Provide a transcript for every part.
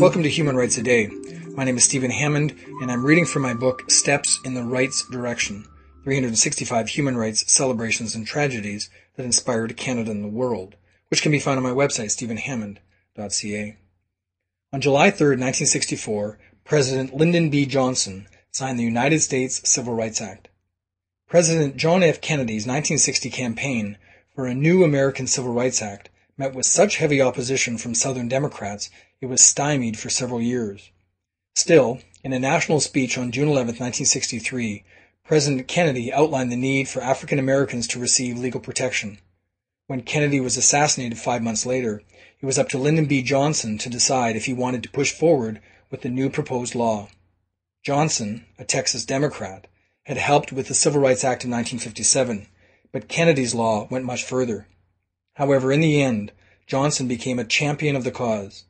Welcome to Human Rights A Day. My name is Stephen Hammond, and I'm reading from my book Steps in the Rights Direction 365 Human Rights Celebrations and Tragedies that Inspired Canada and the World, which can be found on my website, stephenhammond.ca. On July 3, 1964, President Lyndon B. Johnson signed the United States Civil Rights Act. President John F. Kennedy's 1960 campaign a new American Civil Rights Act met with such heavy opposition from Southern Democrats it was stymied for several years. Still, in a national speech on June 11, 1963, President Kennedy outlined the need for African Americans to receive legal protection. When Kennedy was assassinated five months later, it was up to Lyndon B. Johnson to decide if he wanted to push forward with the new proposed law. Johnson, a Texas Democrat, had helped with the Civil Rights Act of 1957, but Kennedy's law went much further. However, in the end, Johnson became a champion of the cause.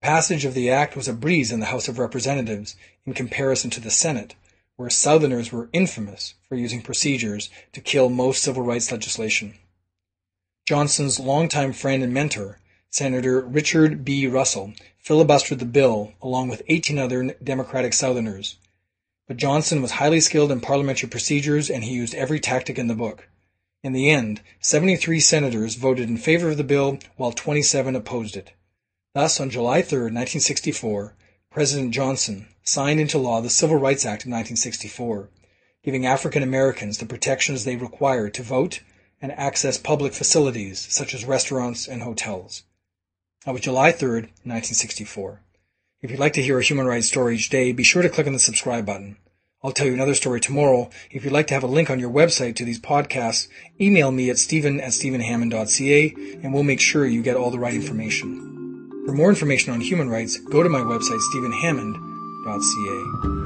Passage of the act was a breeze in the House of Representatives in comparison to the Senate, where Southerners were infamous for using procedures to kill most civil rights legislation. Johnson's longtime friend and mentor, Senator Richard B. Russell, filibustered the bill along with 18 other Democratic Southerners. But Johnson was highly skilled in parliamentary procedures and he used every tactic in the book. In the end, 73 senators voted in favor of the bill while 27 opposed it. Thus, on July 3, 1964, President Johnson signed into law the Civil Rights Act of 1964, giving African Americans the protections they required to vote and access public facilities such as restaurants and hotels. That was July 3, 1964. If you'd like to hear a human rights story each day, be sure to click on the subscribe button. I'll tell you another story tomorrow. If you'd like to have a link on your website to these podcasts, email me at stephen at stephenhammond.ca and we'll make sure you get all the right information. For more information on human rights, go to my website, stephenhammond.ca.